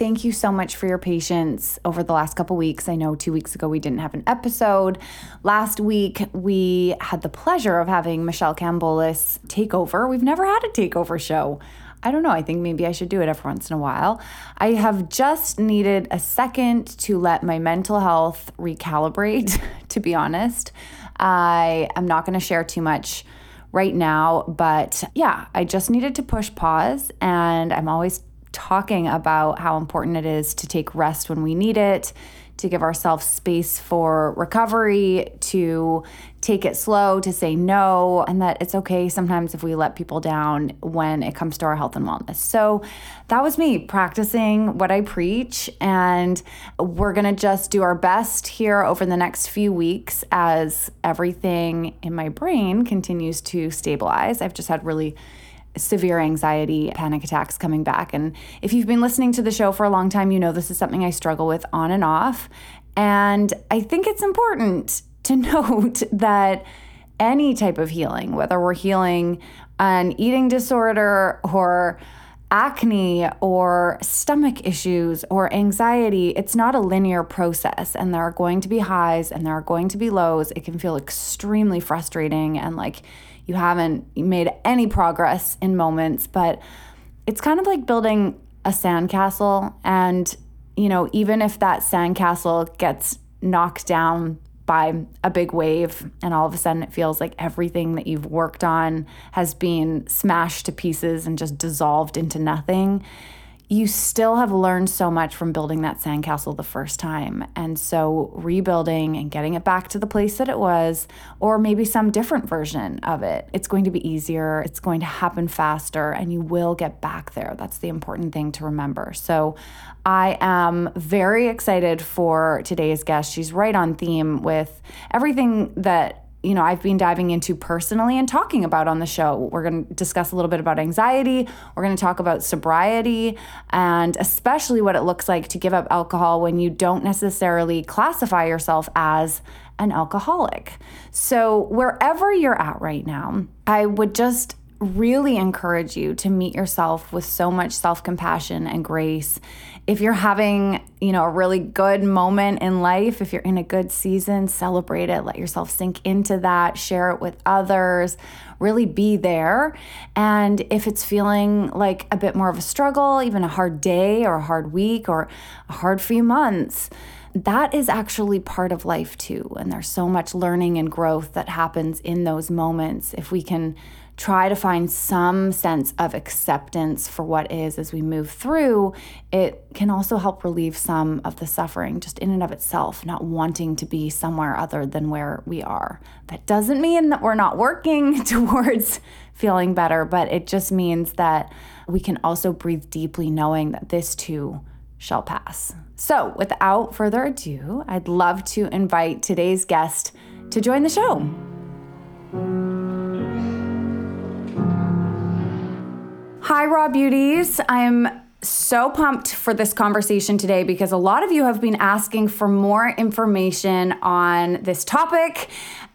Thank you so much for your patience over the last couple weeks. I know two weeks ago we didn't have an episode. Last week we had the pleasure of having Michelle Cambolis take over. We've never had a takeover show. I don't know. I think maybe I should do it every once in a while. I have just needed a second to let my mental health recalibrate, to be honest. I am not going to share too much right now. But yeah, I just needed to push pause. And I'm always talking about how important it is to take rest when we need it, to give ourselves space for recovery, to take it slow, to say no, and that it's okay sometimes if we let people down when it comes to our health and wellness. So that was me practicing what I preach. And we're going to just do our best here over the next few weeks as everything in my brain continues to stabilize. I've just had really severe anxiety, panic attacks coming back. And if you've been listening to the show for a long time, you know this is something I struggle with on and off. And I think it's important to note that any type of healing, whether we're healing an eating disorder or acne or stomach issues or anxiety, it's not a linear process. And there are going to be highs and there are going to be lows. It can feel extremely frustrating and like you haven't made any progress in moments, but it's kind of like building a sandcastle. And, you know, even if that sandcastle gets knocked down by a big wave and all of a sudden it feels like everything that you've worked on has been smashed to pieces and just dissolved into nothing you still have learned so much from building that sandcastle the first time. And so, rebuilding and getting it back to the place that it was, or maybe some different version of it, it's going to be easier, it's going to happen faster, and you will get back there. That's the important thing to remember. So, I am very excited for today's guest. She's right on theme with everything that you know, I've been diving into personally and talking about on the show. We're going to discuss a little bit about anxiety. We're going to talk about sobriety and especially what it looks like to give up alcohol when you don't necessarily classify yourself as an alcoholic. So, wherever you're at right now, I would just really encourage you to meet yourself with so much self-compassion and grace. If you're having, you know, a really good moment in life, if you're in a good season, celebrate it, let yourself sink into that, share it with others, really be there. And if it's feeling like a bit more of a struggle, even a hard day or a hard week or a hard few months, that is actually part of life too. And there's so much learning and growth that happens in those moments. If we can try to find some sense of acceptance for what is as we move through, it can also help relieve some of the suffering just in and of itself, not wanting to be somewhere other than where we are. That doesn't mean that we're not working towards feeling better, but it just means that we can also breathe deeply knowing that this too shall pass. So, without further ado, I'd love to invite today's guest to join the show. Hi, Raw Beauties. I'm so pumped for this conversation today because a lot of you have been asking for more information on this topic.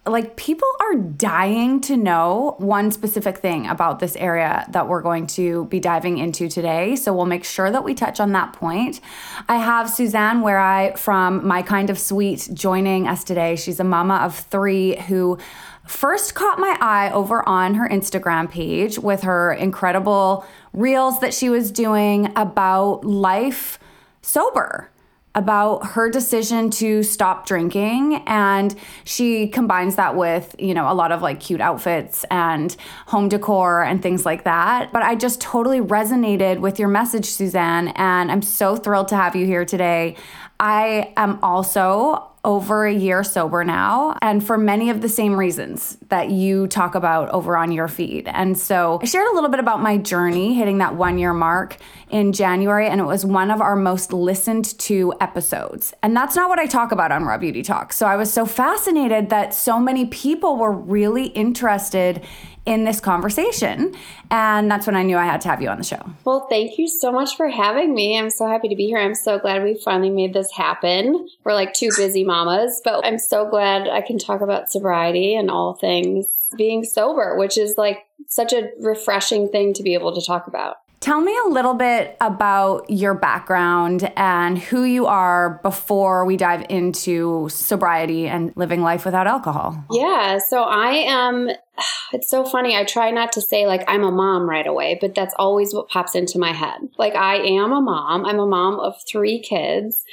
Like, people are dying to know one specific thing about this area that we're going to be diving into today. So, we'll make sure that we touch on that point. I have Suzanne Where I from My Kind of Sweet joining us today. She's a mama of three who first caught my eye over on her Instagram page with her incredible reels that she was doing about life sober. about her decision to stop drinking and she combines that with you know a lot of like cute outfits and home decor and things like that but i just totally resonated with your message suzanne and i'm so thrilled to have you here today i am also over a year sober now, and for many of the same reasons that you talk about over on your feed. And so I shared a little bit about my journey hitting that one year mark in January, and it was one of our most listened to episodes. And that's not what I talk about on Raw Beauty Talk. So I was so fascinated that so many people were really interested in this conversation. And that's when I knew I had to have you on the show. Well, thank you so much for having me. I'm so happy to be here. I'm so glad we finally made this happen. We're like two busy mamas, but I'm so glad I can talk about sobriety and all things being sober, which is like such a refreshing thing to be able to talk about. Tell me a little bit about your background and who you are before we dive into sobriety and living life without alcohol. Yeah, so I am. It's so funny. I try not to say like I'm a mom right away, but that's always what pops into my head. Like I am a mom. I'm a mom of three kids.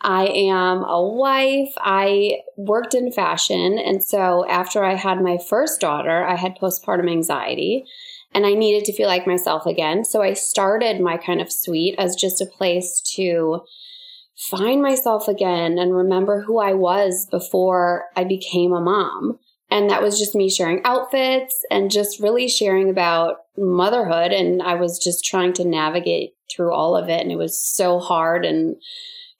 I am a wife. I worked in fashion. And so after I had my first daughter, I had postpartum anxiety and I needed to feel like myself again. So I started My Kind of Sweet as just a place to find myself again and remember who I was before I became a mom. And that was just me sharing outfits and just really sharing about motherhood. And I was just trying to navigate through all of it. And it was so hard and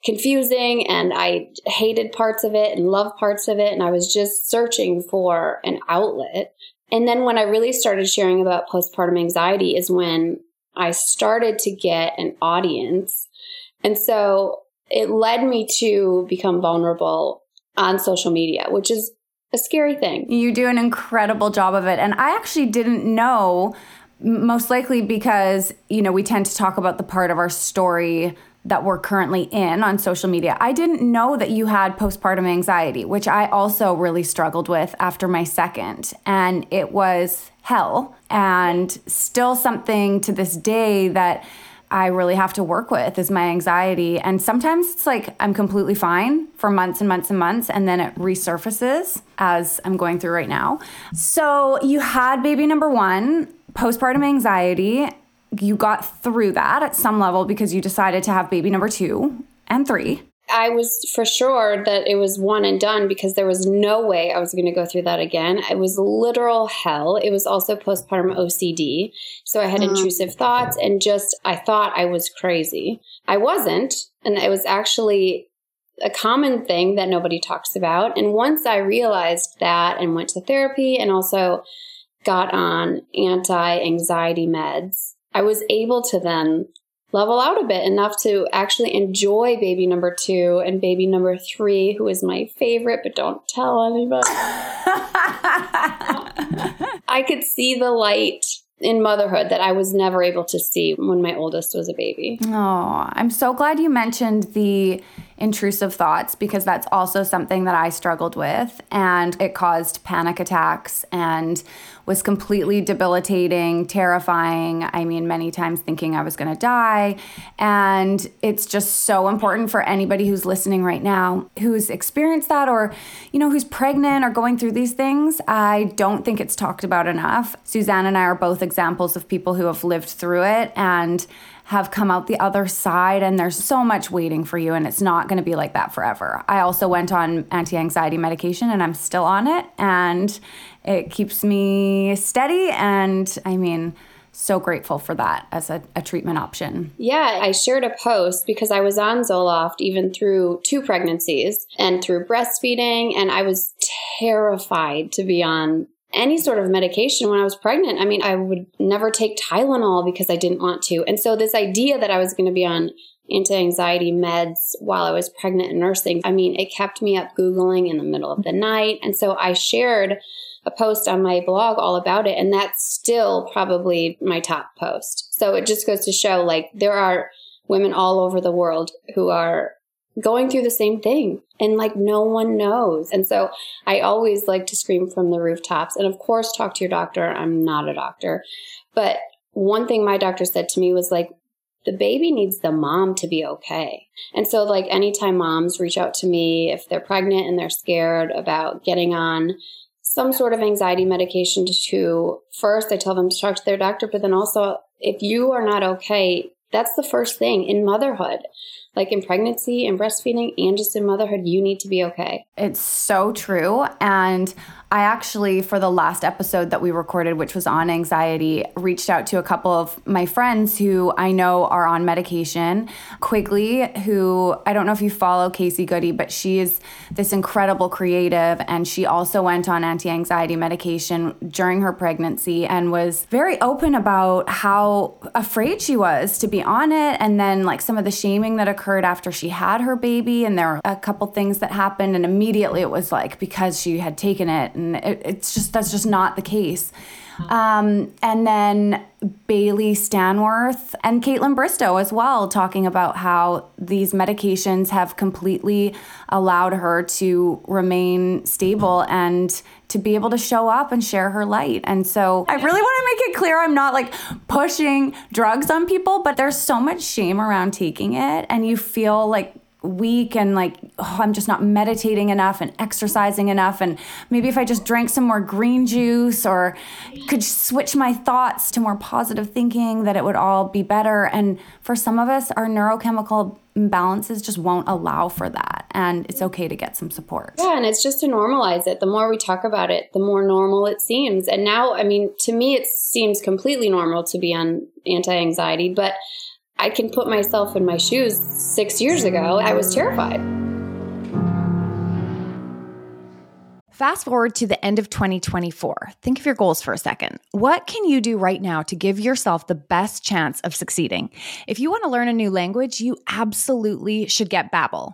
confusing. And I hated parts of it and loved parts of it. And I was just searching for an outlet. And then when I really started sharing about postpartum anxiety is when I started to get an audience. And so it led me to become vulnerable on social media, which is a scary thing. You do an incredible job of it. And I actually didn't know, most likely because, you know, we tend to talk about the part of our story that we're currently in on social media. I didn't know that you had postpartum anxiety, which I also really struggled with after my second. And it was hell and still something to this day that I really have to work with is my anxiety. And sometimes it's like I'm completely fine for months and months and months, and then it resurfaces as I'm going through right now. So you had baby number one, postpartum anxiety you got through that at some level because you decided to have baby number two and three. I was for sure that it was one and done because there was no way I was going to go through that again. It was literal hell. It was also postpartum OCD. So I had mm. intrusive thoughts and just, I thought I was crazy. I wasn't. And it was actually a common thing that nobody talks about. And once I realized that and went to therapy and also got on anti anxiety meds, I was able to then level out a bit enough to actually enjoy baby number two and baby number three, who is my favorite, but don't tell anybody. I could see the light in motherhood that I was never able to see when my oldest was a baby. Oh, I'm so glad you mentioned the intrusive thoughts because that's also something that I struggled with and it caused panic attacks and was completely debilitating, terrifying. I mean, many times thinking I was going to die. And it's just so important for anybody who's listening right now who's experienced that or, you know, who's pregnant or going through these things. I don't think it's talked about enough. Suzanne and I are both examples of people who have lived through it and have come out the other side and there's so much waiting for you and it's not going to be like that forever. I also went on anti-anxiety medication and I'm still on it and it keeps me steady and I mean so grateful for that as a, a, treatment option. Yeah, I shared a post because I was on Zoloft even through two pregnancies and through breastfeeding, and I was terrified to be on any sort of medication when I was pregnant. I mean, I would never take Tylenol because I didn't want to. And so, this idea that I was going to be on anti anxiety meds while I was pregnant and nursing, I mean, it kept me up Googling in the middle of the night. And so, I shared a post on my blog all about it. And that's still probably my top post. So, it just goes to show like there are women all over the world who are going through the same thing and like no one knows. And so I always like to scream from the rooftops. And of course, talk to your doctor. I'm not a doctor. But one thing my doctor said to me was like, the baby needs the mom to be okay. And so, like, anytime moms reach out to me if they're pregnant and they're scared about getting on some sort of anxiety medication to first, I tell them to talk to their doctor, but then also, if you are not okay, that's the first thing in motherhood like in pregnancy and breastfeeding and just in motherhood, you need to be okay. It's so true. And I actually, for the last episode that we recorded, which was on anxiety, reached out to a couple of my friends who I know are on medication. Quigley, who I don't know if you follow Casey Goody, but she is this incredible creative. And she also went on anti anxiety medication during her pregnancy and was very open about how afraid she was to be on it. And then, like, some of the shaming that occurred after she had her baby. And there were a couple things that happened. And immediately it was like because she had taken it and it, it's just that's just not the case. Um, and then Bailey Stanworth and Kaitlyn Bristowe as well, talking about how these medications have completely allowed her to remain stable and to be able to show up and share her light. And so I really want to make it clear I'm not like pushing drugs on people, but there's so much shame around taking it, and you feel like weak and like oh, I'm just not meditating enough and exercising enough and maybe if I just drank some more green juice or could switch my thoughts to more positive thinking that it would all be better and for some of us our neurochemical imbalances just won't allow for that and it's okay to get some support. Yeah, and it's just to normalize it. The more we talk about it, the more normal it seems. And now, I mean, to me it seems completely normal to be on anti-anxiety, but I can put myself in my shoes six years ago. I was terrified. Fast forward to the end of 2024. Think of your goals for a second. What can you do right now to give yourself the best chance of succeeding? If you want to learn a new language, you absolutely should get Babbel.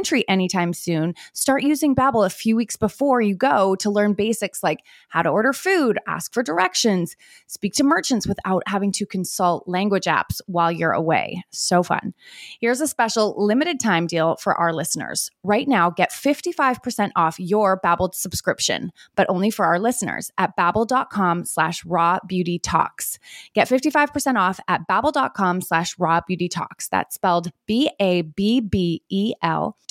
country anytime soon, start using Babbel a few weeks before you go to learn basics like how to order food, ask for directions, speak to merchants without having to consult language apps while you're away. So fun. Here's a special limited time deal for our listeners. Right now, get 55% off your Babbel subscription, but only for our listeners at babbel.com slash raw beauty talks. Get 55% off at babbel.com slash raw beauty talks. That's spelled B-A-B-B-E-L dot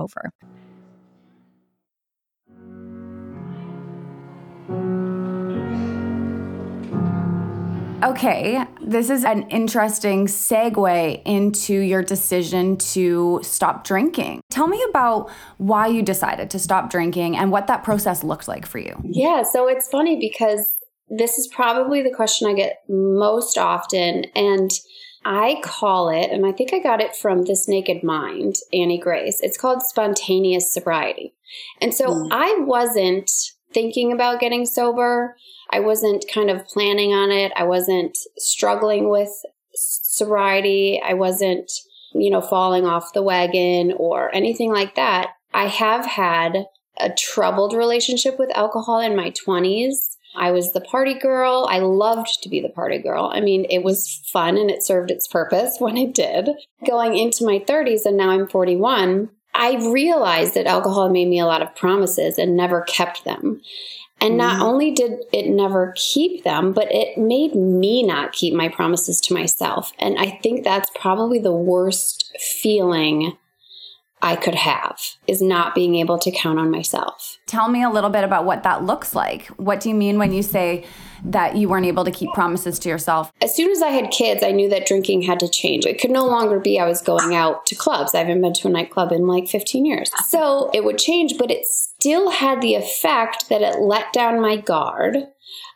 over. Okay, this is an interesting segue into your decision to stop drinking. Tell me about why you decided to stop drinking and what that process looked like for you. Yeah, so it's funny because this is probably the question I get most often. And I call it, and I think I got it from This Naked Mind, Annie Grace. It's called spontaneous sobriety. And so mm. I wasn't thinking about getting sober. I wasn't kind of planning on it. I wasn't struggling with sobriety. I wasn't, you know, falling off the wagon or anything like that. I have had a troubled relationship with alcohol in my 20s I was the party girl. I loved to be the party girl. I mean, it was fun and it served its purpose when it did. Going into my 30s and now I'm 41, I realized that alcohol made me a lot of promises and never kept them. And not mm-hmm. only did it never keep them, but it made me not keep my promises to myself. And I think that's probably the worst feeling I could have is not being able to count on myself. Tell me a little bit about what that looks like. What do you mean when you say that you weren't able to keep promises to yourself? As soon as I had kids, I knew that drinking had to change. It could no longer be I was going out to clubs. I haven't been to a nightclub in like 15 years. So it would change, but it still had the effect that it let down my guard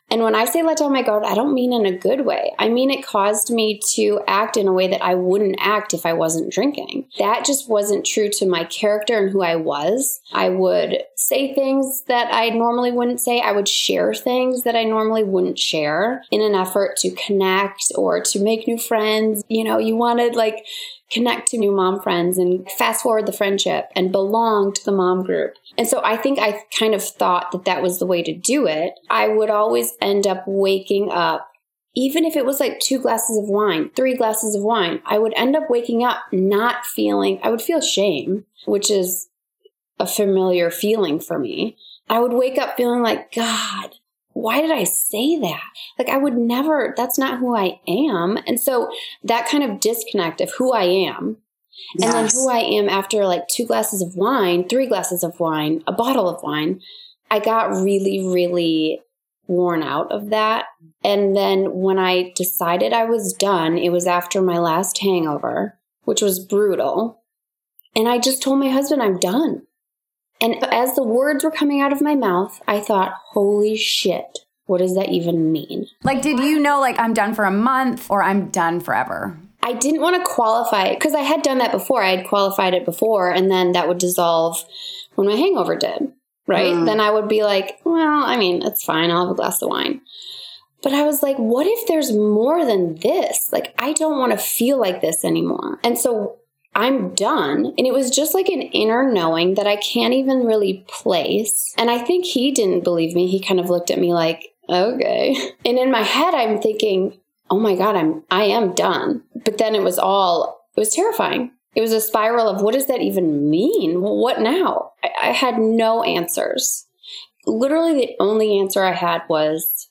and when I say let down my guard, I don't mean in a good way. I mean it caused me to act in a way that I wouldn't act if I wasn't drinking. That just wasn't true to my character and who I was. I would say things that I normally wouldn't say. I would share things that I normally wouldn't share in an effort to connect or to make new friends. You know, you wanted like connect to new mom friends and fast forward the friendship and belong to the mom group. And so I think I kind of thought that that was the way to do it. I would always end up waking up even if it was like two glasses of wine, three glasses of wine, I would end up waking up not feeling, I would feel shame, which is a familiar feeling for me. I would wake up feeling like, God, why did I say that? Like, I would never, that's not who I am. And so that kind of disconnect of who I am yes. and then who I am after like two glasses of wine, three glasses of wine, a bottle of wine, I got really, really worn out of that. And then when I decided I was done, it was after my last hangover, which was brutal. And I just told my husband, I'm done. And as the words were coming out of my mouth, I thought, holy shit, what does that even mean? Like, did you know, like, I'm done for a month or I'm done forever? I didn't want to qualify it because I had done that before. I had qualified it before, and then that would dissolve when my hangover did, right? Mm. Then I would be like, well, I mean, it's fine. I'll have a glass of wine. But I was like, what if there's more than this? Like, I don't want to feel like this anymore. And so I'm done. And it was just like an inner knowing that I can't even really place. And I think he didn't believe me. He kind of looked at me like, okay. And in my head, I'm thinking, oh my God, I'm, I am done. But then it was all, it was terrifying. It was a spiral of what does that even mean? Well, what now? I, I had no answers. Literally, the only answer I had was,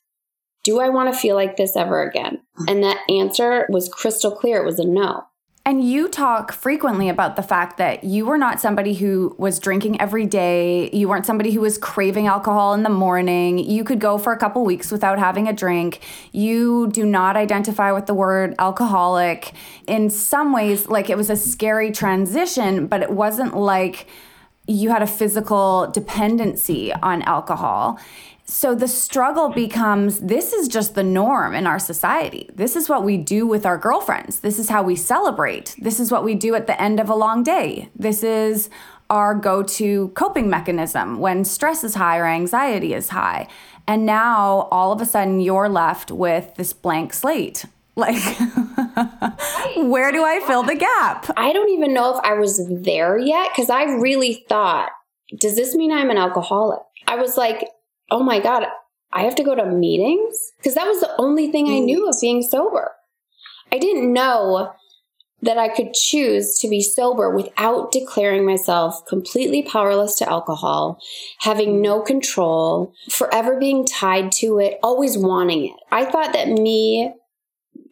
do I want to feel like this ever again? And that answer was crystal clear. It was a no. And you talk frequently about the fact that you were not somebody who was drinking every day. You weren't somebody who was craving alcohol in the morning. You could go for a couple weeks without having a drink. You do not identify with the word alcoholic. In some ways, like it was a scary transition, but it wasn't like you had a physical dependency on alcohol. So the struggle becomes this is just the norm in our society. This is what we do with our girlfriends. This is how we celebrate. This is what we do at the end of a long day. This is our go to coping mechanism when stress is high or anxiety is high. And now all of a sudden you're left with this blank slate. Like, where do I fill the gap? I don't even know if I was there yet because I really thought, does this mean I'm an alcoholic? I was like, oh my God, I have to go to meetings? Because that was the only thing I mm. knew of being sober. I didn't know that I could choose to be sober without declaring myself completely powerless to alcohol, having mm. no control, forever being tied to it, always wanting it. I thought that me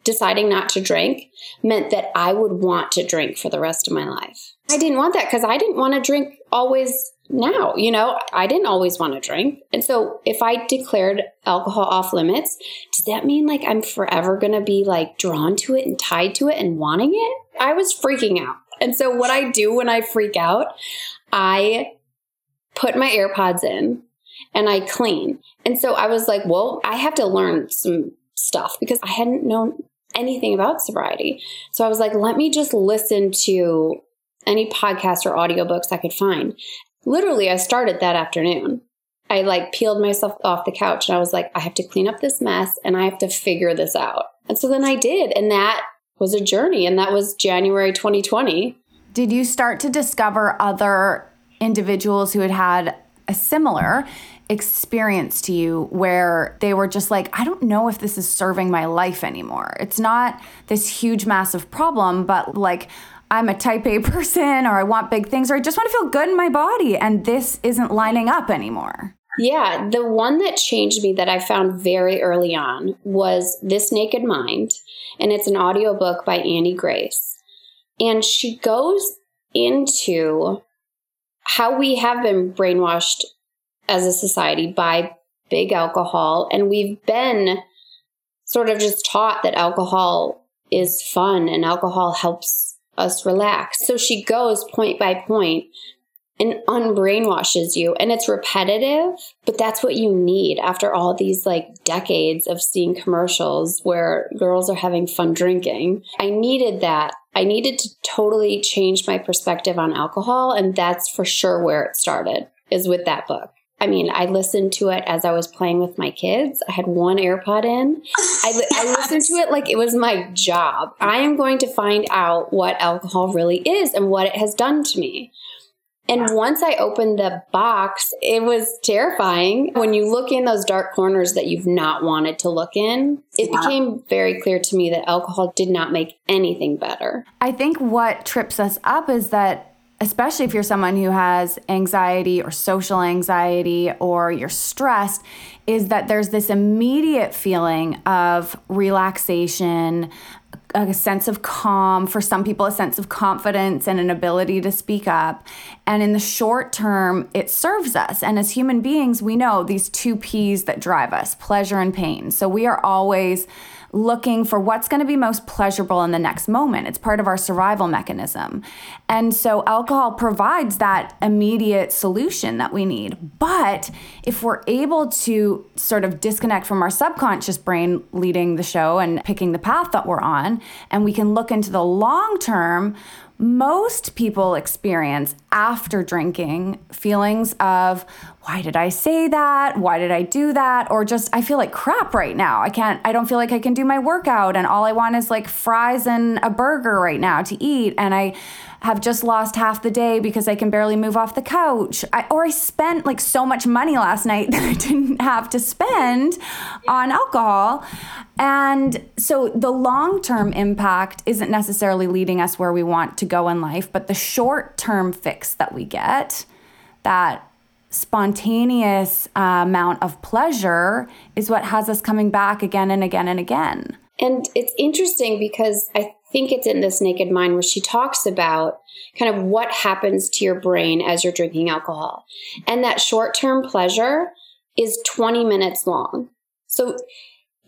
deciding not to drink meant that I would want to drink for the rest of my life. I didn't want that because I didn't want to drink always now. You know, I didn't always want to drink. And so if I declared alcohol off limits, does that mean like I'm forever going to be like drawn to it and tied to it and wanting it? I was freaking out. And so what I do when I freak out, I put my AirPods in and I clean. And so I was like, well, I have to learn some stuff because I hadn't known anything about sobriety. So I was like, let me just listen to any podcast or audiobooks I could find. Literally, I started that afternoon. I like peeled myself off the couch and I was like, I have to clean up this mess and I have to figure this out. And so then I did. And that was a journey. And that was January 2020. Did you start to discover other individuals who had had a similar experience to you where they were just like, I don't know if this is serving my life anymore? It's not this huge, massive problem, but like, I'm a type A person or I want big things or I just want to feel good in my body and this isn't lining up anymore. Yeah, the one that changed me that I found very early on was This Naked Mind, and it's an audiobook by Annie Grace. And she goes into how we have been brainwashed as a society by big alcohol, and we've been sort of just taught that alcohol is fun and alcohol helps us relax. So she goes point by point and unbrainwashes you. And it's repetitive, but that's what you need after all these like decades of seeing commercials where girls are having fun drinking. I needed that. I needed to totally change my perspective on alcohol. And that's for sure where it started is with that book. I mean, I listened to it as I was playing with my kids. I had one AirPod in. I, I listened to it like it was my job. I am going to find out what alcohol really is and what it has done to me. And once I opened the box, it was terrifying. When you look in those dark corners that you've not wanted to look in, it yeah. became very clear to me that alcohol did not make anything better. I think what trips us up is that especially if you're someone who has anxiety or social anxiety or you're stressed, is that there's this immediate feeling of relaxation, a sense of calm, for some people, a sense of confidence and an ability to speak up. And in the short term, it serves us. And as human beings, we know these two P's that drive us pleasure and pain. So we are always looking for what's going to be most pleasurable in the next moment. It's part of our survival mechanism. And so alcohol provides that immediate solution that we need. But if we're able to sort of disconnect from our subconscious brain leading the show and picking the path that we're on, and we can look into the long term, most people experience after drinking feelings of why did I say that? Why did I do that? Or just I feel like crap right now. I can't I don't feel like I can do my workout and all I want is like fries and a burger right now to eat and I have just lost half the day because I can barely move off the couch. I, or I spent like so much money last night that I didn't have to spend on alcohol. And so the long term impact isn't necessarily leading us where we want to go in life, but the short term fix that we get, that spontaneous uh, amount of pleasure, is what has us coming back again and again and again. And it's interesting because I think it's in this Naked Mind where she talks about kind of what happens to your brain as you're drinking alcohol. And that short term pleasure is 20 minutes long. So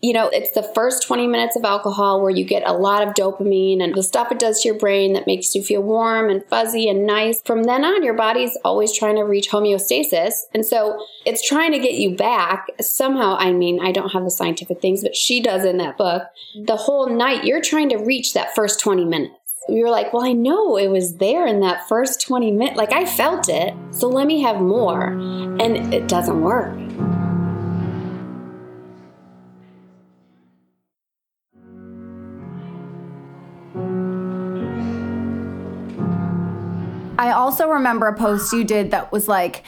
you know, it's the first 20 minutes of alcohol where you get a lot of dopamine and the stuff it does to your brain that makes you feel warm and fuzzy and nice. From then on, your body's always trying to reach homeostasis. And so it's trying to get you back. Somehow, I mean, I don't have the scientific things, but she does in that book. The whole night, you're trying to reach that first 20 minutes you're like, well, I know it was there in that first 20 minutes. Like I felt it. So let me have more. And it doesn't work. Also remember a post you did that was like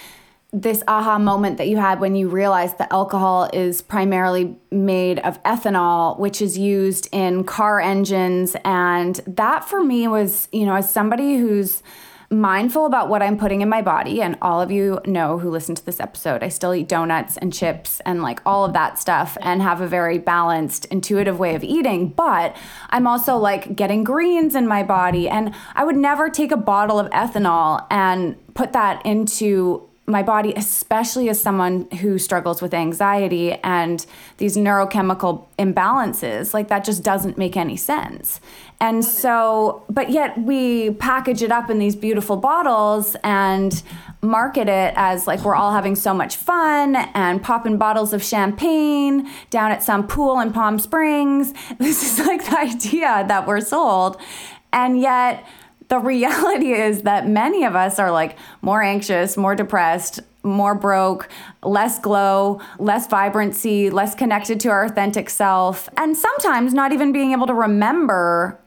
this aha moment that you had when you realized that alcohol is primarily made of ethanol, which is used in car engines. And that for me was, you know, as somebody who's mindful about what I'm putting in my body. And all of you know who listen to this episode, I still eat donuts and chips and like all of that stuff and have a very balanced, intuitive way of eating. But I'm also like getting greens in my body. And I would never take a bottle of ethanol and put that into my body, especially as someone who struggles with anxiety and these neurochemical imbalances, like that just doesn't make any sense. And so, but yet we package it up in these beautiful bottles and market it as like we're all having so much fun and popping bottles of champagne down at some pool in Palm Springs. This is like the idea that we're sold. And yet, the reality is that many of us are like more anxious, more depressed, more broke, less glow, less vibrancy, less connected to our authentic self, and sometimes not even being able to remember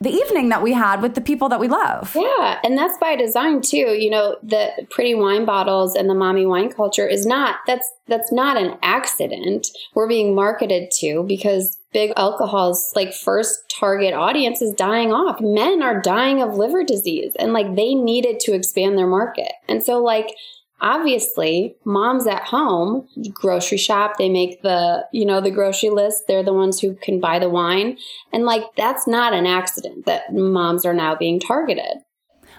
the evening that we had with the people that we love. Yeah, and that's by design too. You know, the pretty wine bottles and the mommy wine culture is not that's that's not an accident. We're being marketed to because big alcohol's like first target audience is dying off. Men are dying of liver disease and like they needed to expand their market. And so like obviously moms at home grocery shop they make the you know the grocery list they're the ones who can buy the wine and like that's not an accident that moms are now being targeted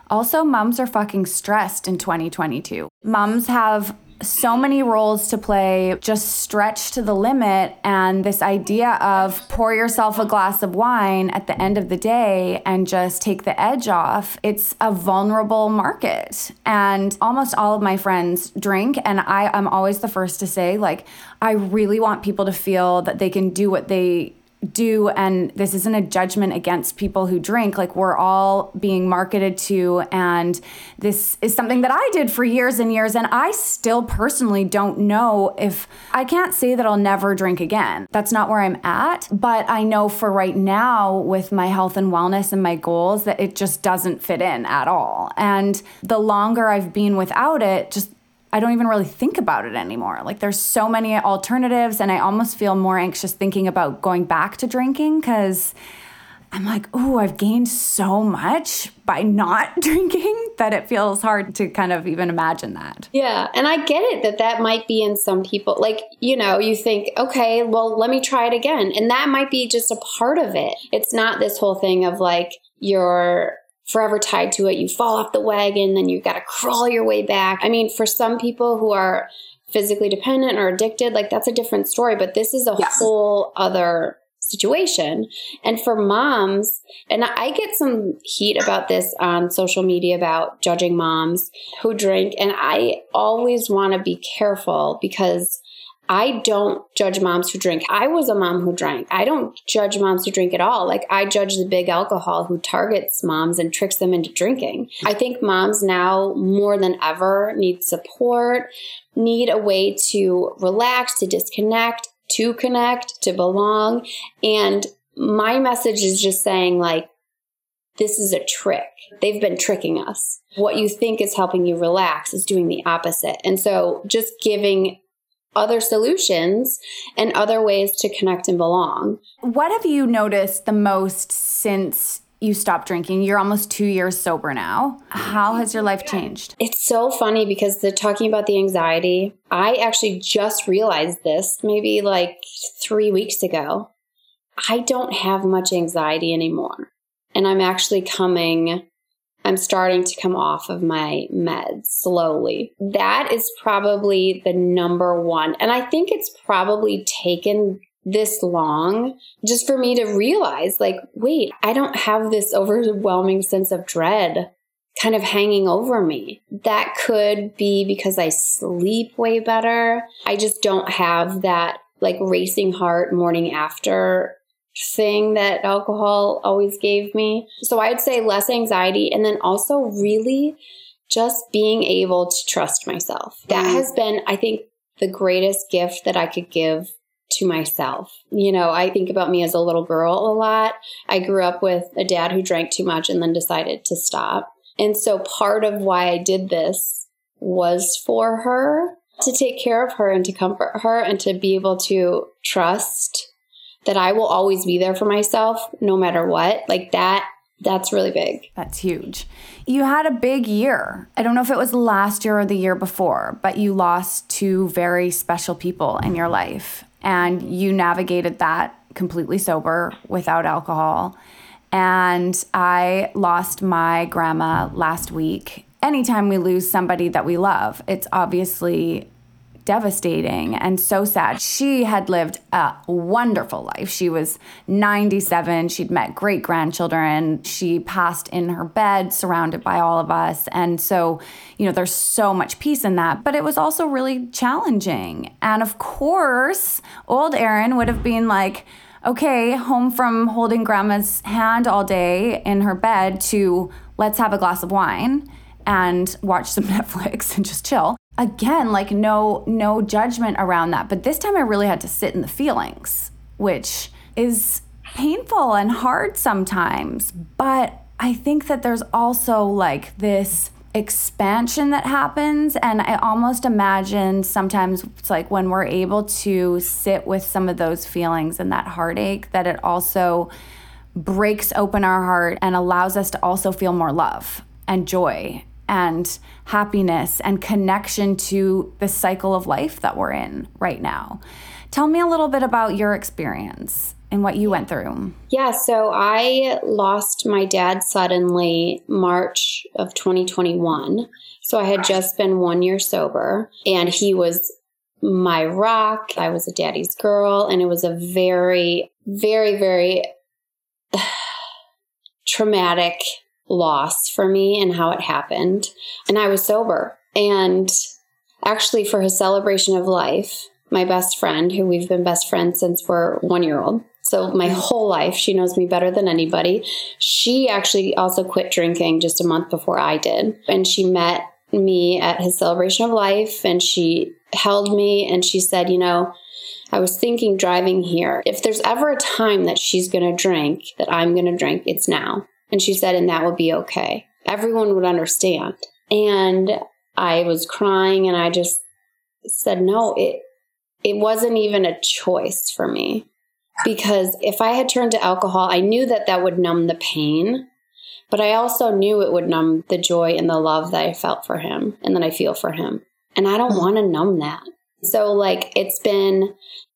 also moms are fucking stressed in 2022 moms have so many roles to play, just stretch to the limit. And this idea of pour yourself a glass of wine at the end of the day and just take the edge off, it's a vulnerable market. And almost all of my friends drink. And I am always the first to say, like, I really want people to feel that they can do what they do and this isn't a judgment against people who drink like we're all being marketed to and this is something that I did for years and years and I still personally don't know if I can't say that I'll never drink again. That's not where I'm at but I know for right now with my health and wellness and my goals that it just doesn't fit in at all. And the longer I've been without it just I don't even really think about it anymore. Like there's so many alternatives and I almost feel more anxious thinking about going back to drinking cuz I'm like, "Oh, I've gained so much by not drinking that it feels hard to kind of even imagine that." Yeah, and I get it that that might be in some people. Like, you know, you think, "Okay, well, let me try it again." And that might be just a part of it. It's not this whole thing of like you're forever tied to it. You fall off the wagon, then you've got to crawl your way back. I mean, for some people who are physically dependent or addicted, like that's a different story, but this is a yes. whole other situation. And for moms, and I get some heat about this on social media about judging moms who drink. And I always want to be careful because I don't judge moms who drink. I was a mom who drank. I don't judge moms who drink at all. Like I judge the big alcohol who targets moms and tricks them into drinking. I think moms now more than ever need support, need a way to relax, to disconnect, to connect, to belong. And my message is just saying like, this is a trick. They've been tricking us. What you think is helping you relax is doing the opposite. And so just giving other solutions and other ways to connect and belong. What have you noticed the most since you stopped drinking? You're almost two years sober now. How has your life changed? It's so funny because the talking about the anxiety, I actually just realized this maybe like three weeks ago. I don't have much anxiety anymore. And I'm actually coming I'm starting to come off of my meds slowly. That is probably the number one. And I think it's probably taken this long just for me to realize like, wait, I don't have this overwhelming sense of dread kind of hanging over me. That could be because I sleep way better. I just don't have that like racing heart morning after thing that alcohol always gave me. So I'd say less anxiety and then also really just being able to trust myself. That mm. has been, I think, the greatest gift that I could give to myself. You know, I think about me as a little girl a lot. I grew up with a dad who drank too much and then decided to stop. And so part of why I did this was for her to take care of her and to comfort her and to be able to trust that I will always be there for myself no matter what. Like that that's really big. That's huge. You had a big year. I don't know if it was last year or the year before, but you lost two very special people in your life and you navigated that completely sober without alcohol. And I lost my grandma last week. Anytime we lose somebody that we love, it's obviously devastating and so sad. She had lived a wonderful life. She was 97. She'd met great grandchildren. She passed in her bed, surrounded by all of us. And so, you know, there's so much peace in that. But it was also really challenging. And of course, old Erin would have been like, okay, home from holding grandma's hand all day in her bed to let's have a glass of wine and watch some Netflix and just chill again like no no judgment around that but this time i really had to sit in the feelings which is painful and hard sometimes. But I think that there's also like this expansion that happens. And I almost imagine sometimes it's like when we're able to sit with some of those feelings and that heartache, that it also breaks open our heart and allows us to also feel more love and joy and happiness and connection to the cycle of life that we're in right now. Tell me a little bit about your experience and what you went through. Yeah, so I lost my dad suddenly March of 2021. So I had just been one year sober, and he was my rock. I was a daddy's girl, and it was a very, very, very traumatic loss for me and how it happened. And I was sober. And actually, for his celebration of life, my best friend, who we've been best friends since we're one year old, so my whole life, she knows me better than anybody. She actually also quit drinking just a month before I did. And she met me at his celebration of life and she held me and she said, You know, I was thinking driving here, if there's ever a time that she's going to drink, that I'm going to drink, it's now. And she said, and that would be okay. Everyone would understand. And I was crying and I just said, no, it, it wasn't even a choice for me because if I had turned to alcohol, I knew that that would numb the pain, but I also knew it would numb the joy and the love that I felt for him and that I feel for him. And I don't mm-hmm. want to numb that. So, like, it's been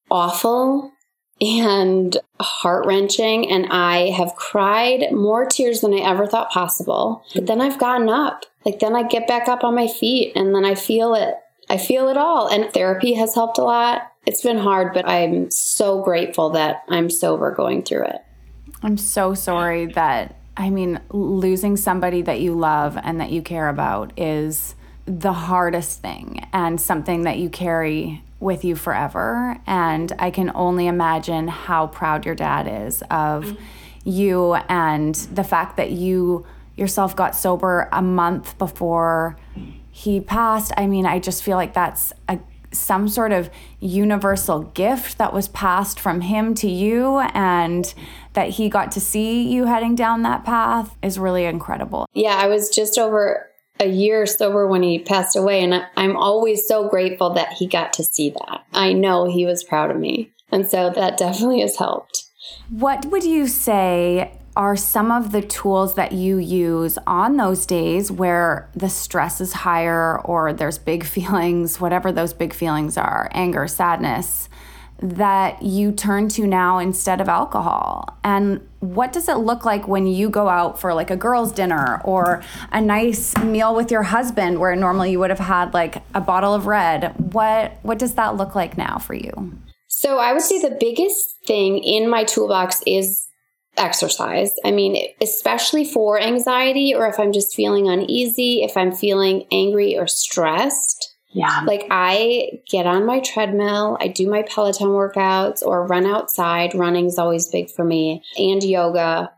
awful and heart wrenching. And I have cried more tears than I ever thought possible. But then I've gotten up. Like, then I get back up on my feet and then I feel it. I feel it all. And therapy has helped a lot. It's been hard, but I'm so grateful that I'm sober going through it. I'm so sorry that, I mean, losing somebody that you love and that you care about is the hardest thing and something that you carry with you forever. And I can only imagine how proud your dad is of mm-hmm. you and the fact that you yourself got sober a month before he passed. I mean, I just feel like that's a some sort of universal gift that was passed from him to you and that he got to see you heading down that path is really incredible. Yeah, I was just over a year sober when he passed away, and I'm always so grateful that he got to see that. I know he was proud of me. And so that definitely has helped. What would you say are some of the tools that you use on those days where the stress is higher or there's big feelings, whatever those big feelings are anger, sadness that you turn to now instead of alcohol? And what does it look like when you go out for like a girls' dinner or a nice meal with your husband where normally you would have had like a bottle of red? What what does that look like now for you? So I would say the biggest thing in my toolbox is exercise. I mean, especially for anxiety or if I'm just feeling uneasy, if I'm feeling angry or stressed. Yeah. Like I get on my treadmill, I do my Peloton workouts or run outside. Running is always big for me and yoga.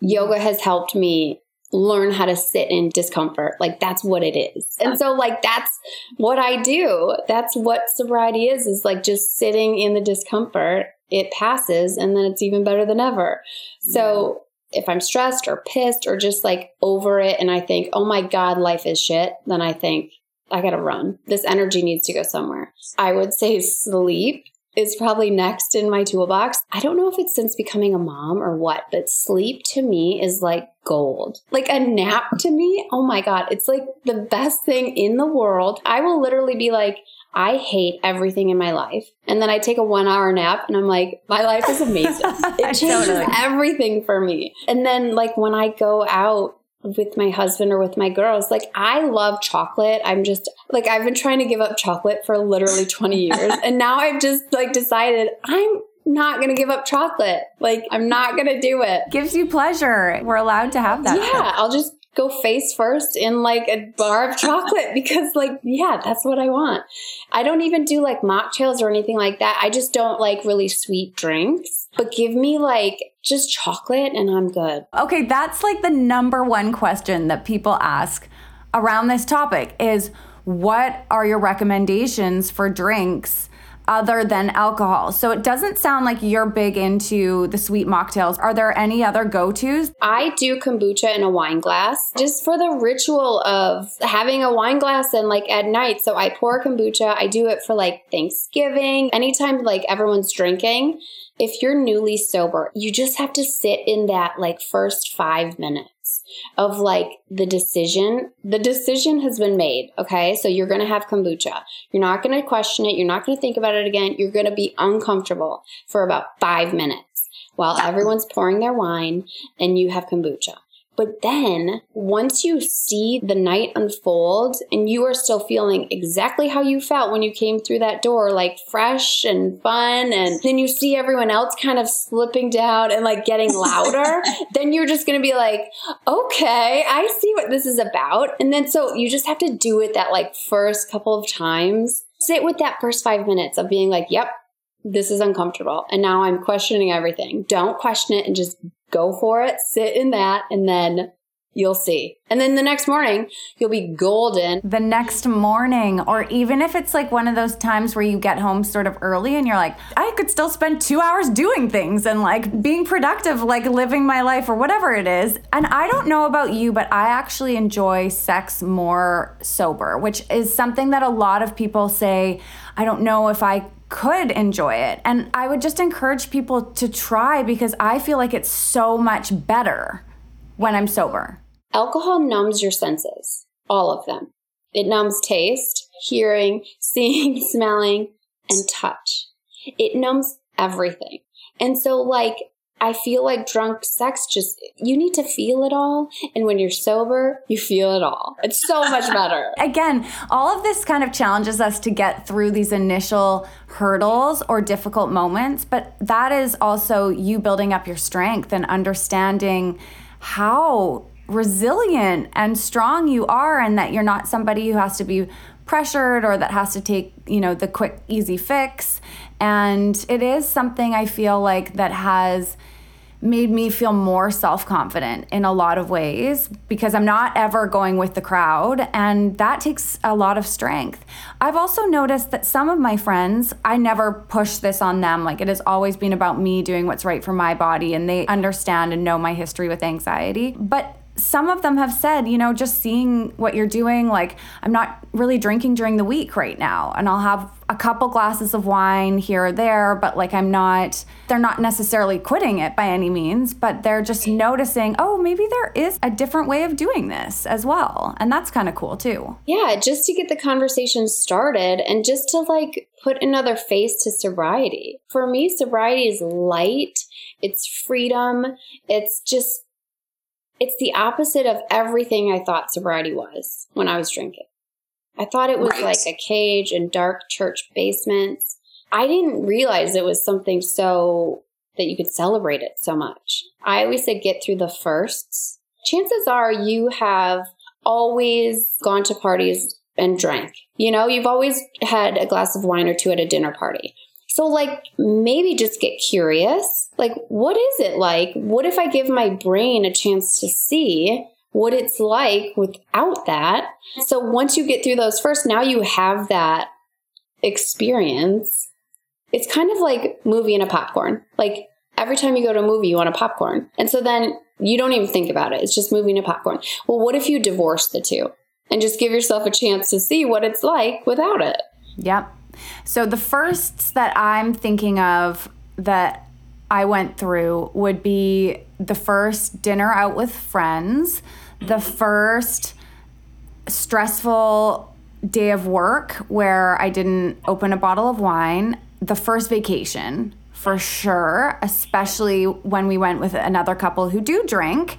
Yoga has helped me learn how to sit in discomfort. Like that's what it is. And so like that's what I do. That's what sobriety is is like just sitting in the discomfort it passes and then it's even better than ever. So if I'm stressed or pissed or just like over it and I think, oh my God, life is shit, then I think, I gotta run. This energy needs to go somewhere. I would say sleep is probably next in my toolbox. I don't know if it's since becoming a mom or what, but sleep to me is like gold. Like a nap to me, oh my God, it's like the best thing in the world. I will literally be like, I hate everything in my life. And then I take a one hour nap and I'm like, my life is amazing. It changes totally. everything for me. And then, like, when I go out with my husband or with my girls, like, I love chocolate. I'm just like, I've been trying to give up chocolate for literally 20 years. and now I've just like decided I'm not going to give up chocolate. Like, I'm not going to do it. Gives you pleasure. We're allowed to have that. Yeah. I'll just go face first in like a bar of chocolate because like yeah that's what i want i don't even do like mocktails or anything like that i just don't like really sweet drinks but give me like just chocolate and i'm good okay that's like the number one question that people ask around this topic is what are your recommendations for drinks other than alcohol. So it doesn't sound like you're big into the sweet mocktails. Are there any other go tos? I do kombucha in a wine glass just for the ritual of having a wine glass and like at night. So I pour kombucha. I do it for like Thanksgiving, anytime like everyone's drinking. If you're newly sober, you just have to sit in that like first five minutes of like the decision. The decision has been made. Okay. So you're going to have kombucha. You're not going to question it. You're not going to think about it again. You're going to be uncomfortable for about five minutes while everyone's pouring their wine and you have kombucha. But then once you see the night unfold and you are still feeling exactly how you felt when you came through that door, like fresh and fun, and then you see everyone else kind of slipping down and like getting louder, then you're just to be like, okay, I see what this is about. And then so you just have to do it that like first couple of times. Sit with that first five minutes of being like, yep, this is uncomfortable. And now I'm questioning everything. Don't question it and just go for it, sit in that, and then you'll see. And then the next morning, you'll be golden. The next morning, or even if it's like one of those times where you get home sort of early and you're like, I could still spend two hours doing things and like being productive, like living my life or whatever it is. And I don't know about you, but I actually enjoy sex more sober, which is something that a lot of people say, I don't know if I could enjoy it. And I would just encourage people to try because I feel like it's so much better when I'm sober. Alcohol numbs your senses, all of them. It numbs taste, hearing, seeing, smelling, and touch. It numbs everything. And so, like, I feel like drunk sex just, you need to feel it all. And when you're sober, you feel it all. It's so much better. Again, all of this kind of challenges us to get through these initial hurdles or difficult moments, but that is also you building up your strength and understanding how resilient and strong you are and that you're not somebody who has to be pressured or that has to take, you know, the quick easy fix. And it is something I feel like that has made me feel more self confident in a lot of ways because I'm not ever going with the crowd, and that takes a lot of strength. I've also noticed that some of my friends, I never push this on them. Like it has always been about me doing what's right for my body, and they understand and know my history with anxiety. But some of them have said, you know, just seeing what you're doing, like, I'm not really drinking during the week right now. And I'll have a couple glasses of wine here or there, but like, I'm not, they're not necessarily quitting it by any means, but they're just noticing, oh, maybe there is a different way of doing this as well. And that's kind of cool too. Yeah, just to get the conversation started and just to like put another face to sobriety. For me, sobriety is light, it's freedom, it's just it's the opposite of everything I thought sobriety was when I was drinking. I thought it was right. like a cage and dark church basements. I didn't realize it was something so that you could celebrate it so much. I always say get through the firsts. Chances are you have always gone to parties and drank. You know, you've always had a glass of wine or two at a dinner party. So, like, maybe just get curious. Like, what is it like? What if I give my brain a chance to see what it's like without that? So, once you get through those first, now you have that experience. It's kind of like movie and a popcorn. Like, every time you go to a movie, you want a popcorn. And so then you don't even think about it. It's just movie and a popcorn. Well, what if you divorce the two and just give yourself a chance to see what it's like without it? Yep. So the firsts that I'm thinking of that I went through would be the first dinner out with friends, the mm-hmm. first stressful day of work where I didn't open a bottle of wine, the first vacation for sure, especially when we went with another couple who do drink.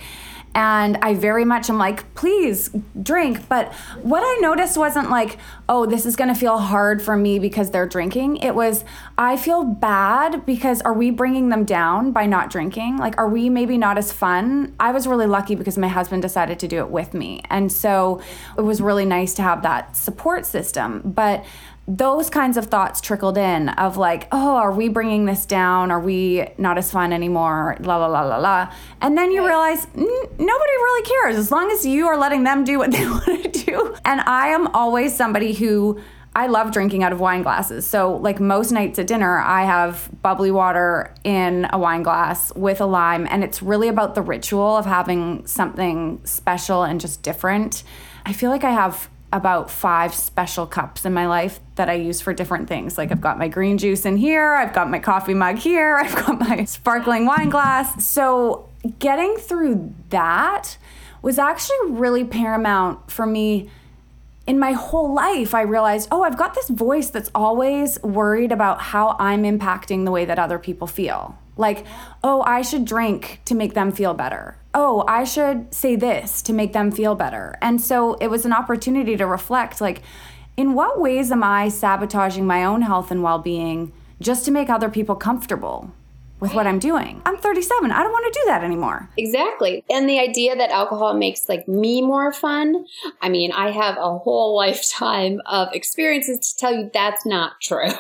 And I very much am like, please drink. But what I noticed wasn't like, oh, this is gonna feel hard for me because they're drinking. It was, I feel bad because are we bringing them down by not drinking? Like, are we maybe not as fun? I was really lucky because my husband decided to do it with me. And so it was really nice to have that support system. But those kinds of thoughts trickled in of like, oh, are we bringing this down? Are we not as fun anymore? La la la la la. And then you realize nobody really cares as long as you are letting them do what they want to do. And I am always somebody who I love drinking out of wine glasses. So, like most nights at dinner, I have bubbly water in a wine glass with a lime. And it's really about the ritual of having something special and just different. I feel like I have about five special cups in my life that I use for different things. Like I've got my green juice in here, I've got my coffee mug here, I've got my sparkling wine glass. So, getting through that was actually really paramount for me in my whole life, I realized, oh, I've got this voice that's always worried about how I'm impacting the way that other people feel. Like, oh, I should drink to make them feel better. Oh, I should say this to make them feel better. And so it was an opportunity to reflect like, in what ways am I sabotaging my own health and well being just to make other people comfortable? With what I'm doing. I'm 37. I don't want to do that anymore. Exactly. And the idea that alcohol makes like me more fun. I mean, I have a whole lifetime of experiences to tell you that's not true.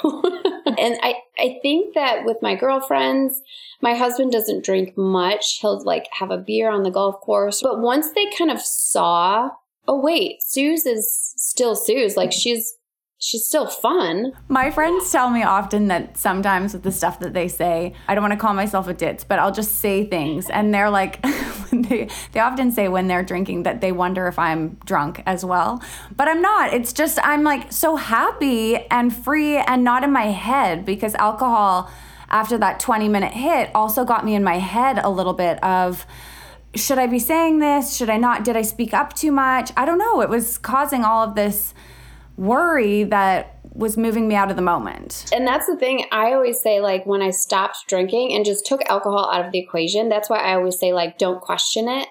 and I, I think that with my girlfriends, my husband doesn't drink much. He'll like have a beer on the golf course. But once they kind of saw, oh, wait, Suze is still Suze. Like she's she's still fun. My friends tell me often that sometimes with the stuff that they say, I don't want to call myself a ditz, but I'll just say things. And they're like, they, they often say when they're drinking that they wonder if I'm drunk as well. But I'm not. It's just, I'm like so happy and free and not in my head because alcohol, after that 20 minute hit, also got me in my head a little bit of, should I be saying this? Should I not? Did I speak up too much? I don't know. It was causing all of this worry that was moving me out of the moment. And that's the thing I always say like when I stopped drinking and just took alcohol out of the equation, that's why I always say like don't question it.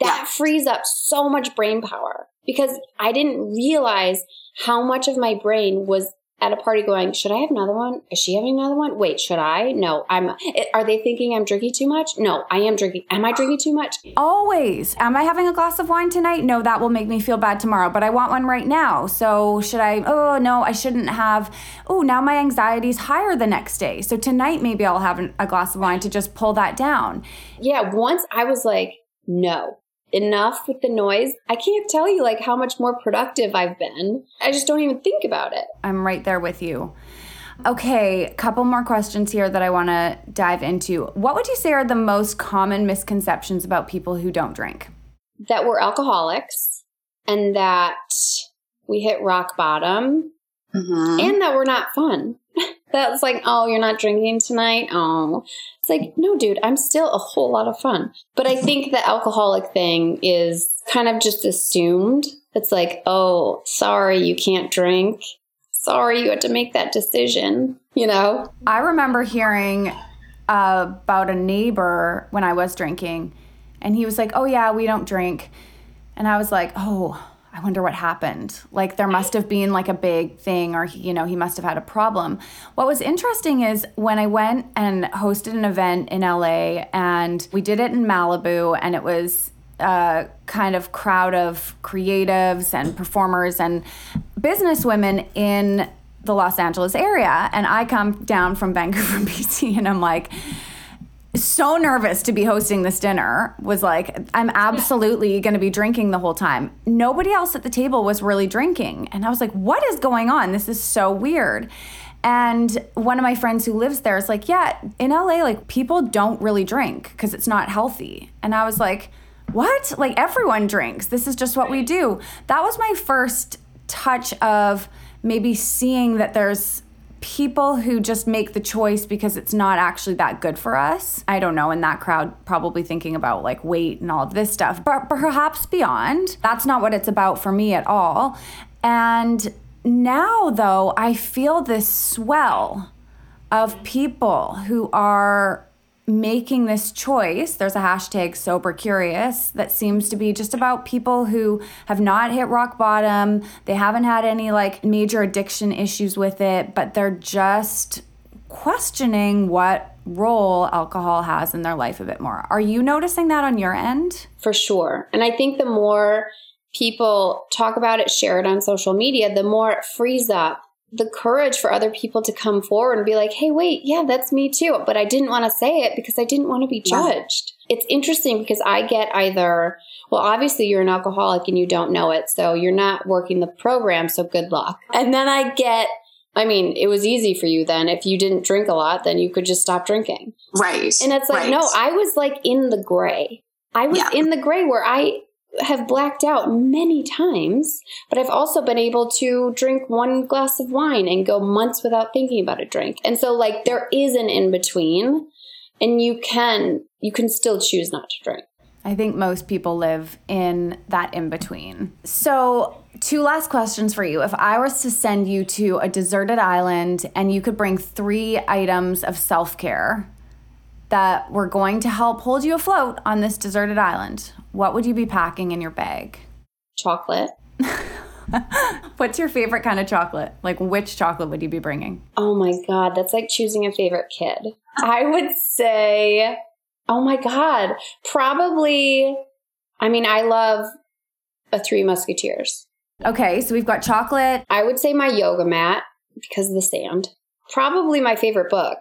That frees up so much brain power because I didn't realize how much of my brain was at a party going, should I have another one? Is she having another one? Wait, should I? No, I'm, are they thinking I'm drinking too much? No, I am drinking. Am I drinking too much? Always. Am I having a glass of wine tonight? No, that will make me feel bad tomorrow, but I want one right now. So should I, oh, no, I shouldn't have. Oh, now my anxiety is higher the next day. So tonight maybe I'll have a glass of wine to just pull that down. Yeah. Once I was like, no, enough with the noise. I can't tell you like how much more productive I've been. I just don't even think about it. I'm right there with you. Okay, a couple more questions here that I want to dive into. What would you say are the most common misconceptions about people who don't drink? That we're alcoholics and that we hit rock bottom mm-hmm. and that we're not fun. That's like, oh, you're not drinking tonight? Oh. It's like, no, dude, I'm still a whole lot of fun. But I think the alcoholic thing is kind of just assumed. It's like, oh, sorry, you can't drink. Sorry, you had to make that decision, you know? I remember hearing uh, about a neighbor when I was drinking, and he was like, oh, yeah, we don't drink. And I was like, oh, I wonder what happened. Like there must have been like a big thing or you know, he must have had a problem. What was interesting is when I went and hosted an event in LA and we did it in Malibu and it was a kind of crowd of creatives and performers and business women in the Los Angeles area and I come down from Vancouver, BC and I'm like so nervous to be hosting this dinner was like i'm absolutely going to be drinking the whole time. Nobody else at the table was really drinking. And i was like what is going on? This is so weird. And one of my friends who lives there is like yeah in la like people don't really drink because it's not healthy. And i was like what? Like everyone drinks. This is just what we do. That was my first touch of maybe seeing that there's people who just make the choice because it's not actually that good for us. I don't know, in that crowd, probably thinking about like weight and all of this stuff, but perhaps beyond. That's not what it's about for me at all. And now, though, I feel this swell of people who are making this choice, there's a hashtag sober curious that seems to be just about people who have not hit rock bottom. They haven't had any like major addiction issues with it, but they're just questioning what role alcohol has in their life a bit more. Are you noticing that on your end? For sure. And I think the more people talk about it, share it on social media, the more it frees up the courage for other people to come forward and be like, hey, wait, yeah, that's me too. But I didn't want to say it because I didn't want to be judged. Yeah. It's interesting because I get either, well, obviously you're an alcoholic and you don't know it. So you're not working the program. So good luck. And then I get, I mean, it was easy for you then. If you didn't drink a lot, then you could just stop drinking. Right. And it's like, right. no, I was like in the gray. I was yeah. in the gray where I have blacked out many times, but I've also been able to drink one glass of wine and go months without thinking about a drink. And so like there is an in between and you can you can still choose not to drink. I think most people live in that in between. So, two last questions for you. If I was to send you to a deserted island and you could bring 3 items of self-care that were going to help hold you afloat on this deserted island, what would you be packing in your bag? Chocolate. What's your favorite kind of chocolate? Like, which chocolate would you be bringing? Oh my God, that's like choosing a favorite kid. I would say, oh my God, probably, I mean, I love a Three Musketeers. Okay, so we've got chocolate. I would say my yoga mat because of the sand. Probably my favorite book.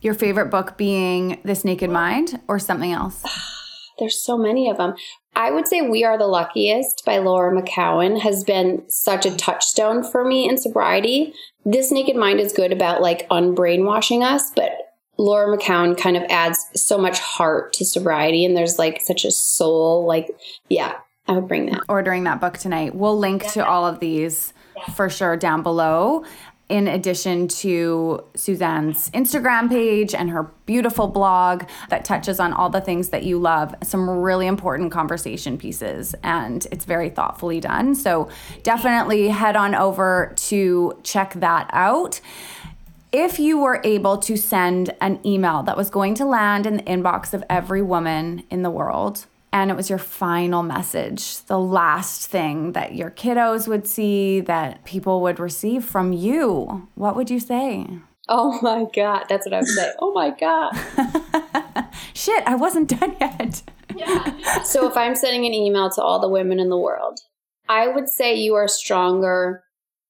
Your favorite book being This Naked Mind or something else? There's so many of them. I would say We Are the Luckiest by Laura McKowen has been such a touchstone for me in sobriety. This Naked Mind is good about like unbrainwashing us, but Laura McKowen kind of adds so much heart to sobriety and there's like such a soul. Like, yeah, I would bring that. Ordering that book tonight. We'll link yeah. to all of these for sure down below in addition to Suzanne's Instagram page and her beautiful blog that touches on all the things that you love, some really important conversation pieces, and it's very thoughtfully done. So definitely head on over to check that out. If you were able to send an email that was going to land in the inbox of every woman in the world, and it was your final message, the last thing that your kiddos would see, that people would receive from you, what would you say? Oh my God. That's what I would say. Oh my God. Shit, I wasn't done yet. yeah. So if I'm sending an email to all the women in the world, I would say you are stronger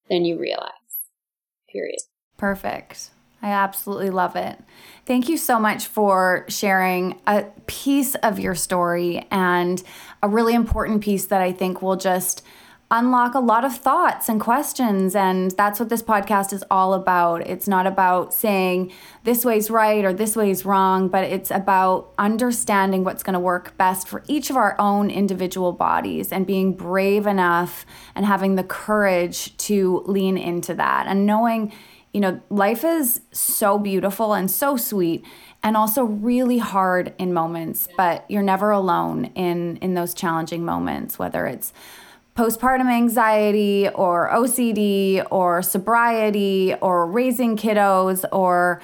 than you realize. Period. Perfect. I absolutely love it. Thank you so much for sharing a piece of your story and a really important piece that I think will just unlock a lot of thoughts and questions. And that's what this podcast is all about. It's not about saying this way's right or this way's wrong, but it's about understanding what's going to work best for each of our own individual bodies and being brave enough and having the courage to lean into that and knowing you know, life is so beautiful and so sweet and also really hard in moments, but you're never alone in in those challenging moments, whether it's postpartum anxiety or OCD or sobriety or raising kiddos or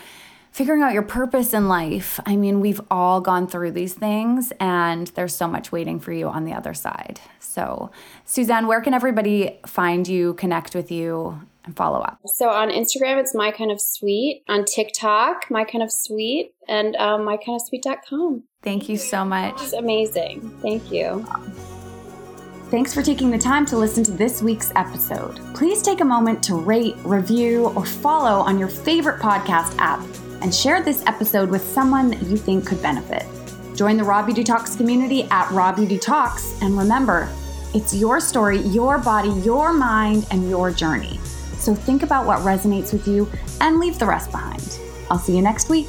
figuring out your purpose in life. I mean, we've all gone through these things and there's so much waiting for you on the other side. So, Suzanne, where can everybody find you, connect with you, and follow up? So on Instagram, it's my kind of sweet. On TikTok, my kind of sweet, and um, mykindofsweet.com. Thank you so much. It's amazing. Thank you. Thanks for taking the time to listen to this week's episode. Please take a moment to rate, review, or follow on your favorite podcast app and share this episode with someone that you think could benefit. Join the Raw Beauty Talks community at Raw Beauty Talks, and remember, it's your story, your body, your mind, and your journey. So think about what resonates with you and leave the rest behind. I'll see you next week.